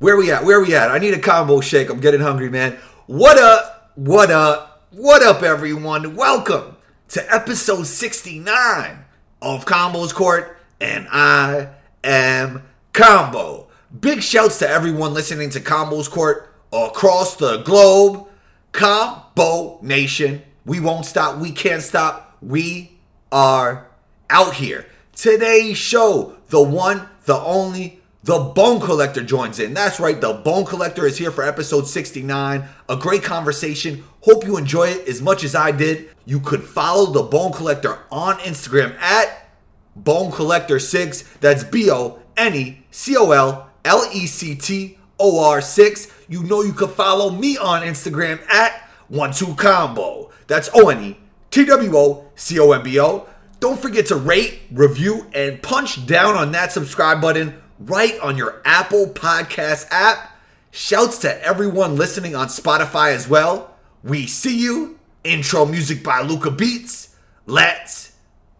Where we at? Where we at? I need a combo shake. I'm getting hungry, man. What up? What up? What up, everyone? Welcome to episode 69 of Combos Court, and I am Combo. Big shouts to everyone listening to Combos Court across the globe. Combo Nation. We won't stop. We can't stop. We are out here. Today's show, the one, the only, the Bone Collector joins in. That's right, the Bone Collector is here for episode 69. A great conversation. Hope you enjoy it as much as I did. You could follow the Bone Collector on Instagram at Bone Collector 6. That's B O N E C O L L E C T O R 6. You know you could follow me on Instagram at One Two Combo. That's O N E T W O C O M B O. Don't forget to rate, review, and punch down on that subscribe button right on your Apple Podcast app. Shouts to everyone listening on Spotify as well. We see you. Intro music by Luca Beats. Let's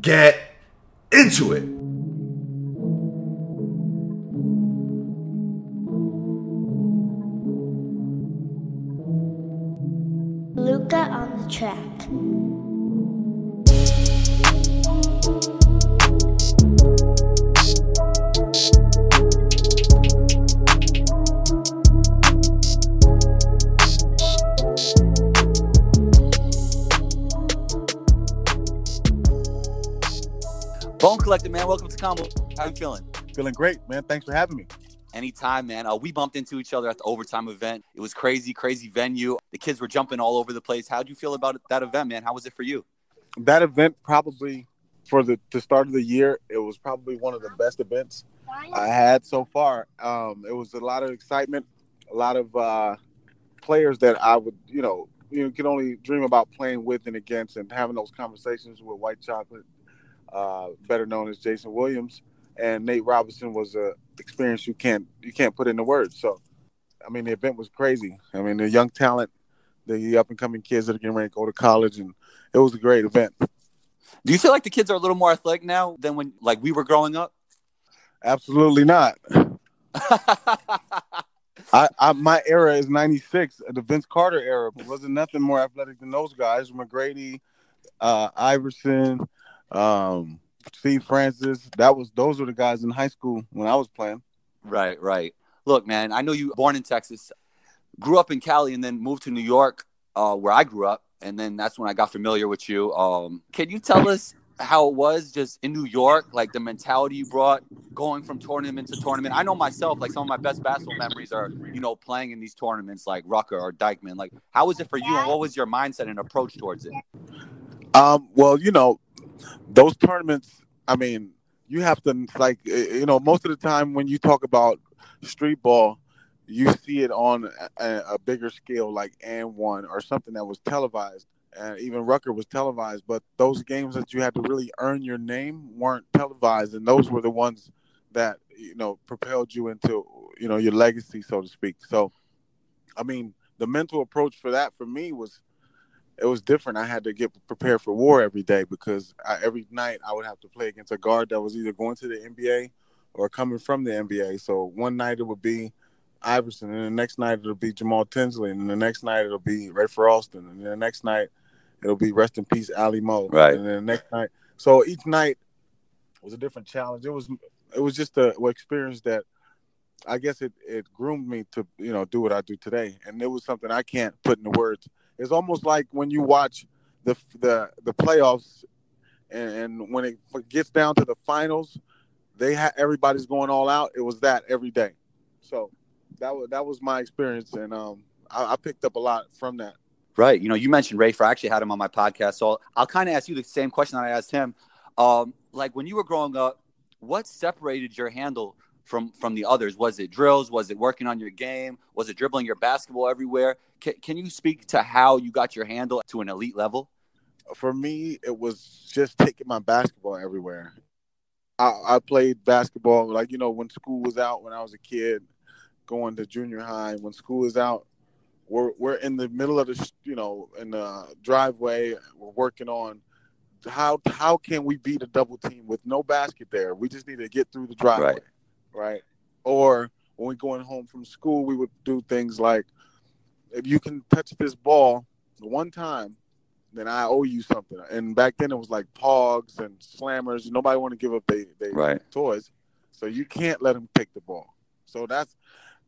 get into it. Luca on the track. Collector, man. Welcome to Combo. How you feeling? Feeling great, man. Thanks for having me. Anytime, man. Uh, we bumped into each other at the overtime event. It was crazy, crazy venue. The kids were jumping all over the place. How'd you feel about that event, man? How was it for you? That event probably for the the start of the year, it was probably one of the best events I had so far. Um, it was a lot of excitement, a lot of uh, players that I would, you know, you can only dream about playing with and against, and having those conversations with White Chocolate, uh, better known as Jason Williams, and Nate Robinson was a experience you can't you can't put into words. So, I mean, the event was crazy. I mean, the young talent, the up and coming kids that are getting ready to go to college, and it was a great event. Do you feel like the kids are a little more athletic now than when like we were growing up? Absolutely not. I, I my era is '96, the Vince Carter era. But wasn't nothing more athletic than those guys. McGrady, uh, Iverson, um, Steve Francis. That was those were the guys in high school when I was playing. right, right. Look, man, I know you born in Texas, grew up in Cali, and then moved to New York, uh, where I grew up, and then that's when I got familiar with you. Um, can you tell us how it was just in New York, like the mentality you brought going from tournament to tournament? I know myself, like some of my best basketball memories are, you know, playing in these tournaments like Rucker or Dyckman. Like, how was it for you, and what was your mindset and approach towards it? Um, well, you know, those tournaments. I mean, you have to like, eh, you know, most of the time when you talk about street ball, you see it on a, a bigger scale, like AND1 or something that was televised. And even Rucker was televised, but those games that you had to really earn your name weren't televised, and those were the ones that you know propelled you into you know your legacy, so to speak. So, I mean, the mental approach for that for me was it was different. I had to get prepared for war every day because I, every night I would have to play against a guard that was either going to the NBA or coming from the NBA. So one night it would be Iverson, and the next night it'll be Jamal Tinsley, and the next night it'll be Rafer Alston, and the next night it'll be rest in peace Alimoe, Right. And then the next night, so each night was a different challenge. It was it was just a experience that I guess it it groomed me to you know do what I do today, and it was something I can't put into words. It's almost like when you watch the the the playoffs, and, and when it gets down to the finals, they ha- everybody's going all out. It was that every day, so that was that was my experience, and um, I, I picked up a lot from that. Right. You know, you mentioned Rafer. I actually had him on my podcast. So I'll kind of ask you the same question that I asked him. Um, like when you were growing up, what separated your handle from from the others? Was it drills? Was it working on your game? Was it dribbling your basketball everywhere? Can, can you speak to how you got your handle to an elite level? for me, it was just taking my basketball everywhere. I, I played basketball like you know when school was out when I was a kid, going to junior high. When school was out, we're we're in the middle of the sh- you know in the driveway. We're working on how how can we beat a double team with no basket there. We just need to get through the driveway, Right. Right? Or when we going home from school, we would do things like, if you can touch this ball one time, then I owe you something. And back then it was like pogs and slammers. Nobody want to give up their they Right. toys, so you can't let them take the ball. So that's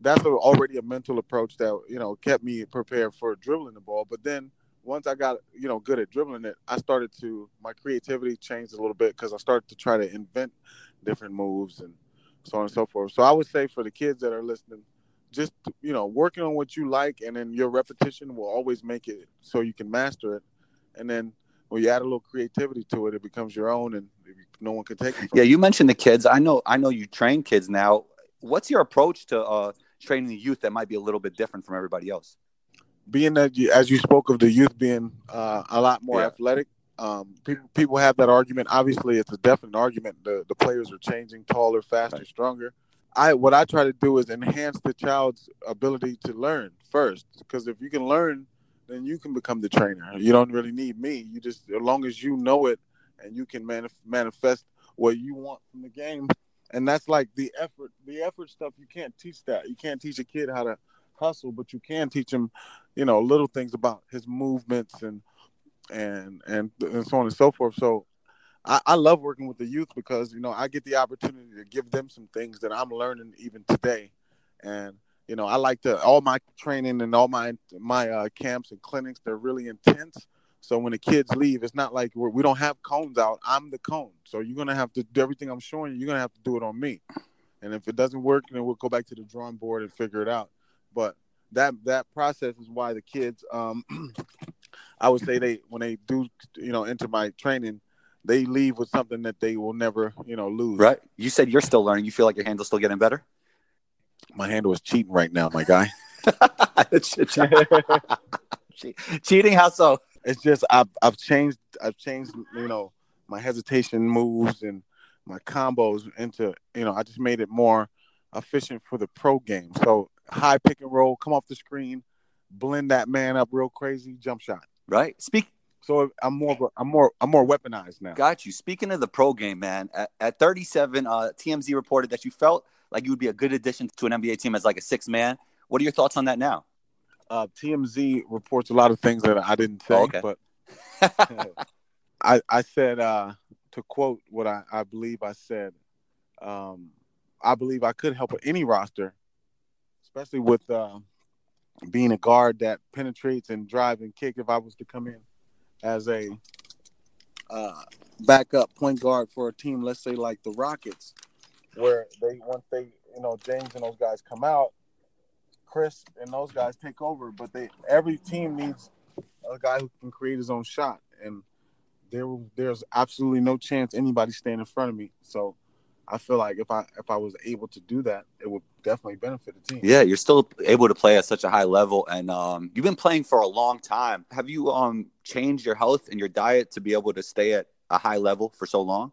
that's a, already a mental approach that you know kept me prepared for dribbling the ball. But then once I got you know good at dribbling it, I started to my creativity changed a little bit because I started to try to invent different moves and so on and so forth. So I would say for the kids that are listening, just you know working on what you like, and then your repetition will always make it so you can master it. And then when you add a little creativity to it, it becomes your own, and no one can take it. Yeah, you. you mentioned the kids. I know I know you train kids now. What's your approach to uh, training the youth that might be a little bit different from everybody else? being that you, as you spoke of the youth being uh, a lot more Yeah. athletic, um, people people have that argument. Obviously, it's a definite argument. The the players are changing, taller, faster, Right. stronger. I what I try to do is enhance the child's ability to learn first, because if you can learn, then you can become the trainer. You don't really need me. You just as long as you know it and you can manif- manifest what you want from the game. And that's like the effort. The effort stuff you can't teach that. You can't teach a kid how to hustle, but you can teach him, you know, little things about his movements and and and and so on and so forth. So I, I love working with the youth because you know I get the opportunity to give them some things that I'm learning even today, and you know I like to all my training and all my my uh, camps and clinics they're really intense. So when the kids leave, it's not like we're, we don't have cones out. I'm the cone, so you're gonna have to do everything I'm showing you. You're gonna have to do it on me, and if it doesn't work, then we'll go back to the drawing board and figure it out. But that that process is why the kids um i would say they when they do you know enter my training they leave with something that they will never you know lose Right? You said you're still learning. You feel like your handle's still getting better. my handle is cheating right now my guy Cheating? How so? it's just i've i've changed i've changed you know my hesitation moves and my combos into you know i just made it more efficient for the pro game so high pick and roll come off the screen blend that man up real crazy jump shot Right? Speak. so i'm more of a- i'm more i'm more weaponized now Got you. Speaking of the pro game, man, at, at 37, uh, TMZ reported that you felt like you would be a good addition to an NBA team as like a six man. What are your thoughts on that now? uh, TMZ reports a lot of things that I didn't say, Oh, okay. but I, I said uh, to quote what I, I believe I said. Um, I believe I could help any roster, especially with uh, being a guard that penetrates and drive and kick. If I was to come in as a uh, backup point guard for a team, let's say like the Rockets, where they once they you know James and those guys come out, Chris and those guys take over. But they every team needs a guy who can create his own shot, and there there's absolutely no chance anybody stand in front of me. So I feel like if I if I was able to do that, it would definitely benefit the team. Yeah, you're still able to play at such a high level, and um, you've been playing for a long time. Have you um, changed your health and your diet to be able to stay at a high level for so long?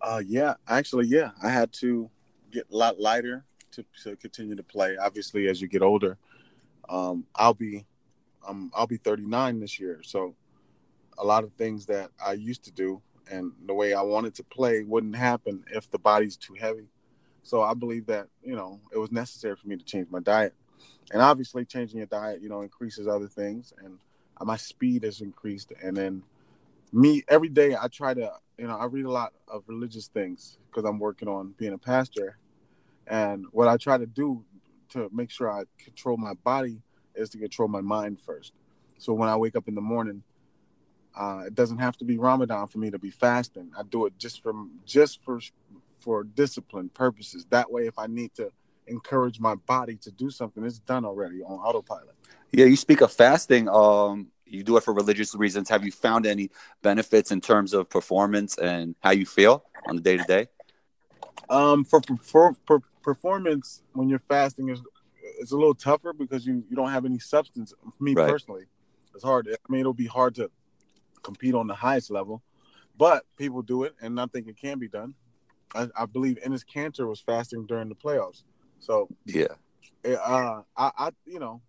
Uh, yeah, actually, yeah. I had to get a lot lighter to, to continue to play. Obviously, as you get older, um, I'll be, um, I'll be 39 this year. So, a lot of things that I used to do and the way I wanted to play wouldn't happen if the body's too heavy. So, I believe that you know it was necessary for me to change my diet, and obviously, changing your diet, you know, increases other things, and my speed has increased, and then me every day I try to you know I read a lot of religious things because I'm working on being a pastor, and what I try to do to make sure I control my body is to control my mind first. So when I wake up in the morning, uh, it doesn't have to be Ramadan for me to be fasting. I do it just for just for for discipline purposes. That way, if I need to encourage my body to do something, it's done already on autopilot. Yeah, you speak of fasting. Um, you do it for religious reasons. Have you found any benefits in terms of performance and how you feel on the day to day? Um, for, for for performance, when you're fasting, is it's a little tougher because you you don't have any substance. For me Right. personally, it's hard. I mean, it'll be hard to compete on the highest level, but people do it, and I think it can be done. I, I believe Enes Kanter was fasting during the playoffs, so Yeah, uh, I, I you know,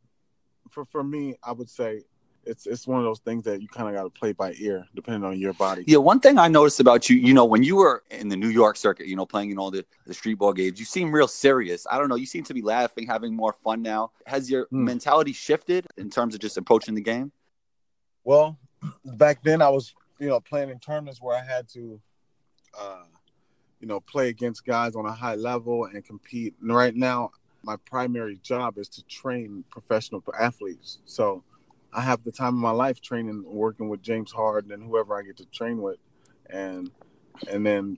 for for me, I would say it's it's one of those things that you kind of got to play by ear, depending on your body. Yeah, one thing I noticed about you, you know, when you were in the New York circuit, you know, playing in all the, the street ball games, you seem real serious. I don't know, you seem to be laughing, having more fun now. Has your Hmm. mentality shifted in terms of just approaching the game? Well, back then I was, you know, playing in tournaments where I had to, uh, you know, play against guys on a high level and compete. And right now, my primary job is to train professional athletes. So I have the time of my life training, working with James Harden and whoever I get to train with, and and then,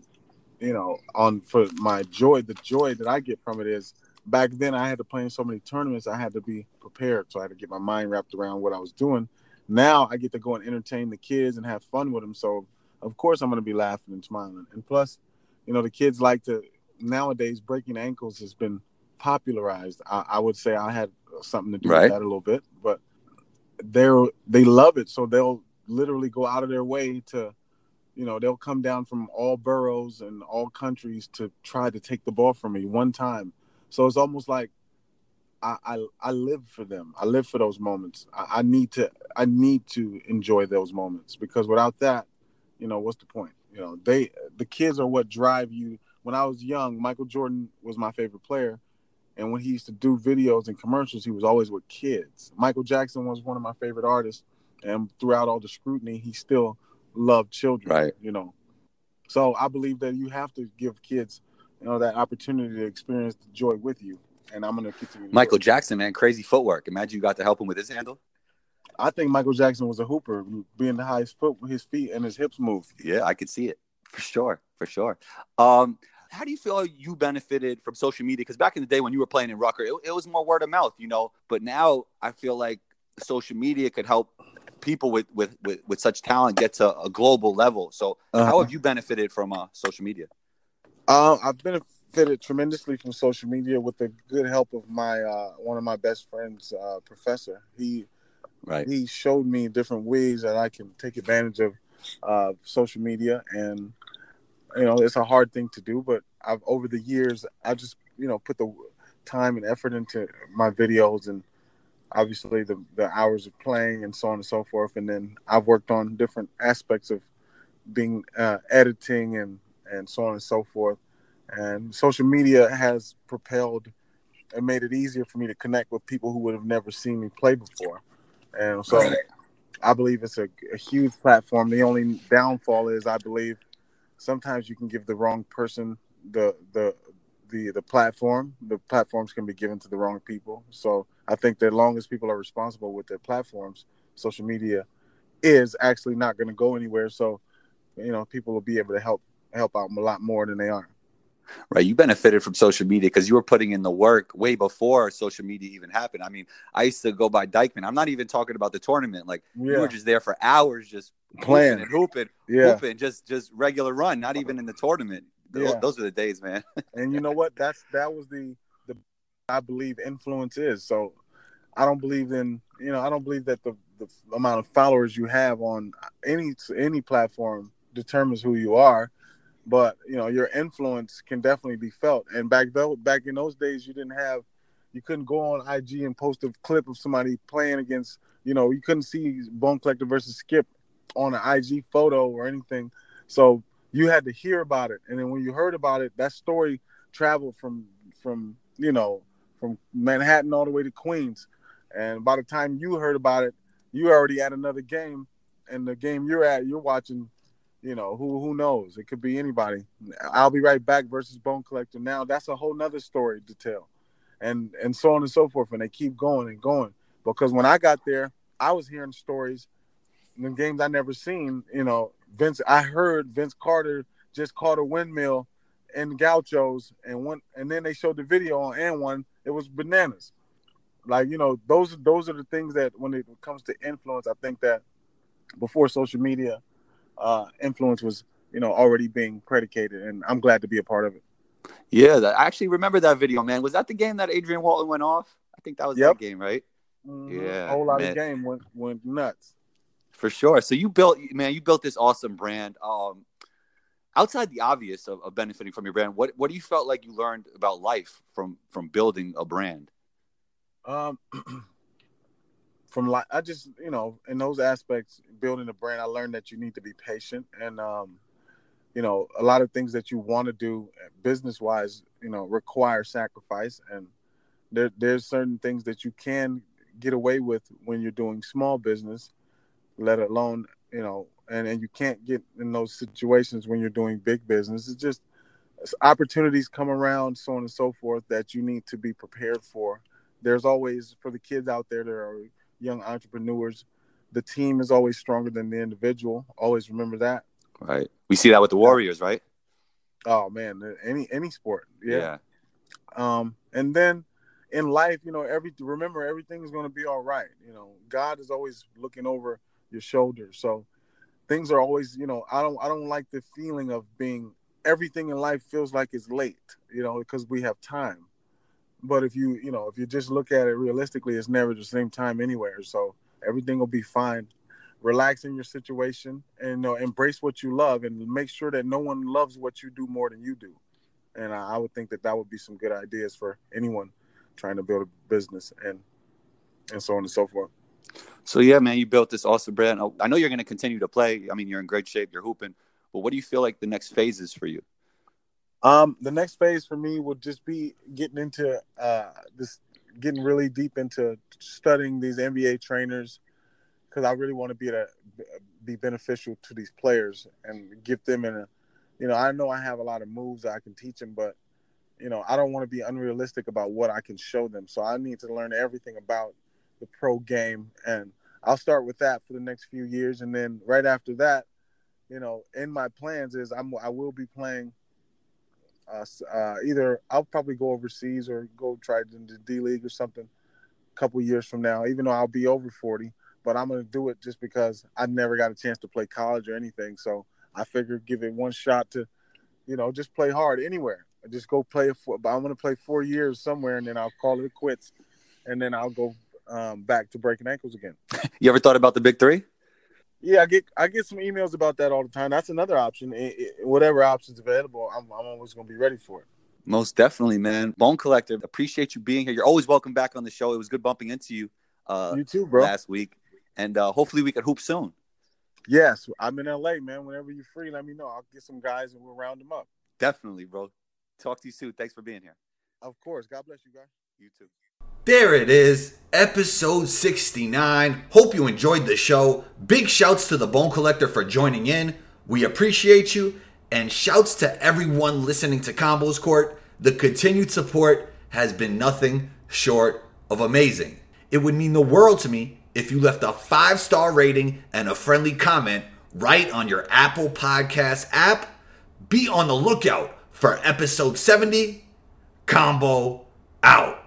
you know, on for my joy, the joy that I get from it is back then I had to play in so many tournaments, I had to be prepared. So I had to get my mind wrapped around what I was doing now I get to go and entertain the kids and have fun with them. So of course I'm going to be laughing and smiling. And plus, you know, the kids like to nowadays breaking ankles has been popularized. I, I would say I had something to do Right. with that a little bit, but they're they love it. So they'll literally go out of their way to, you know, they'll come down from all boroughs and all countries to try to take the ball from me one time. So it's almost like I, I I live for them. I live for those moments. I, I need to I need to enjoy those moments because without that, you know, what's the point? You know, they the kids are what drive you. When I was young, Michael Jordan was my favorite player, and when he used to do videos and commercials, he was always with kids. Michael Jackson was one of my favorite artists, and throughout all the scrutiny, he still loved children. Right. You know, so I believe that you have to give kids, you know, that opportunity to experience the joy with you, and I'm to continue. Michael. Jackson, man, crazy footwork. Imagine you got to help him with his handle. I think Michael Jackson was a hooper, being the highest foot, with his feet and his hips move. Yeah, I could see it for sure, for sure. Um, how do you feel you benefited from social media? Because back in the day when you were playing in Rucker, it, it was more word of mouth, you know. But now I feel like social media could help people with with with, with such talent get to a global level. So how Uh-huh. have you benefited from uh, social media? Uh, I've benefited tremendously from social media with the good help of my uh, one of my best friends, uh, Professor. He Right. he showed me different ways that I can take advantage of uh, social media, and you know it's a hard thing to do, but I've over the years I just you know put the time and effort into my videos and obviously the the hours of playing and so on and so forth, and then I've worked on different aspects of being uh, editing and and so on and so forth, and social media has propelled and made it easier for me to connect with people who would have never seen me play before. And so Right. I believe it's a, a huge platform. The only downfall is I believe sometimes you can give the wrong person the the the the platform. The platforms can be given to the wrong people. So I think that as long as people are responsible with their platforms, social media is actually not going to go anywhere. So you know people will be able to help help out a lot more than they are. Right. You benefited from social media because you were putting in the work way before social media even happened. I mean, I used to go by Dyckman. I'm not even talking about the tournament. Like you Yeah, were just there for hours, just Playing. and hooping, yeah. hooping, just just regular run, not even in the tournament. Those, Yeah. those are the days, man. and you know what that's that was the the i believe influence is so i don't believe in you know i don't believe that the the amount of followers you have on any any platform determines who you are but you know your influence can definitely be felt. And back though back in those days you didn't have you couldn't go on ig and post a clip of somebody playing against you know you couldn't see bone collector versus skip on an ig photo or anything. So you had to hear about it. And then when you heard about it that story traveled from from you know from manhattan all the way to queens. And by the time you heard about it you already at another game. And the game you're at you're watching you know who who knows? It could be anybody. I'll be right back versus bone collector now. That's a whole nother story to tell. And and so on and so forth. And they keep going and going. Because when i got there i was hearing stories in games i never seen. You know vince i heard vince carter just caught a windmill in gauchos and one and then they showed the video on AND1. It was bananas. Like you know those those are the things that when it comes to influence i think that before social media uh influence was you know already being predicated and i'm glad to be a part of it yeah, that, I actually remember that video, man. Was that the game that Adrian Walton went off? I think that was Yep. that game, right? Mhm. Yeah, a whole lot man. of game went went nuts For sure. So you built, man, you built this awesome brand. Um, outside the obvious of, of benefiting from your brand, what what do you felt like you learned about life from from building a brand? Um, from like I just you know in those aspects, building a brand, I learned that you need to be patient and um, you know a lot of things that you want to do business wise, you know, require sacrifice and there there's certain things that you can get away with when you're doing small business, let alone you know, and and you can't get in those situations when you're doing big business. It's just opportunities come around, so on and so forth, that you need to be prepared for. There's always for the kids out there, there are young entrepreneurs. The team is always stronger than the individual. Always remember that. Right. We see that with the Warriors, right? Oh man, any any sport, yeah. yeah. Um, and then in life, you know, every remember everything is going to be all right. You know, God is always looking over your shoulder, so things are always, you know, I don't I don't like the feeling of being everything in life feels like it's late, you know, because we have time. But if you, you know, if you just look at it realistically, it's never the same time anywhere. So everything will be fine. Relax in your situation and know, embrace what you love and make sure that no one loves what you do more than you do. And I, I would think that that would be some good ideas for anyone trying to build a business and and so on and so forth. So yeah, man, you built this awesome brand. I know you're going to continue to play. I mean, you're in great shape. You're hooping. But what do you feel like the next phase is for you? Um, the next phase for me would just be getting into uh, this, getting really deep into studying these NBA trainers because I really want to be to be beneficial to these players and give them in a, you know, I know I have a lot of moves I can teach them, but you know, I don't want to be unrealistic about what I can show them. So I need to learn everything about the pro game, and I'll start with that for the next few years, and then right after that, you know, in my plans is I'm I will be playing. Uh, uh, either I'll probably go overseas or go try the D League or something a couple years from now. Even though I'll be over forty, but I'm gonna do it just because I never got a chance to play college or anything. So I figured give it one shot to, you know, just play hard anywhere. Just go play. A, but I'm gonna play four years somewhere, and then I'll call it quits, and then I'll go um, back to breaking ankles again. you ever thought about the big three? Yeah, I get I get some emails about that all the time. That's another option. It, it, whatever option's available, I'm, I'm always going to be ready for it. Most definitely, man. Bone Collector, appreciate you being here. You're always welcome back on the show. It was good bumping into you. Uh, you too, bro. Last week, and uh, hopefully we can hoop soon. Yes, I'm in LA, man. Whenever you're free, let me know. I'll get some guys and we'll round them up. Definitely, bro. Talk to you soon. Thanks for being here. Of course. God bless you guys. You too. There it is, episode 69. Hope you enjoyed the show. Big shouts to the Bone Collector for joining in. We appreciate you. And shouts to everyone listening to Combos Court. The continued support has been nothing short of amazing. It would mean the world to me if you left a five star rating and a friendly comment right on your Apple Podcast app. Be on the lookout for episode 70. Combo out.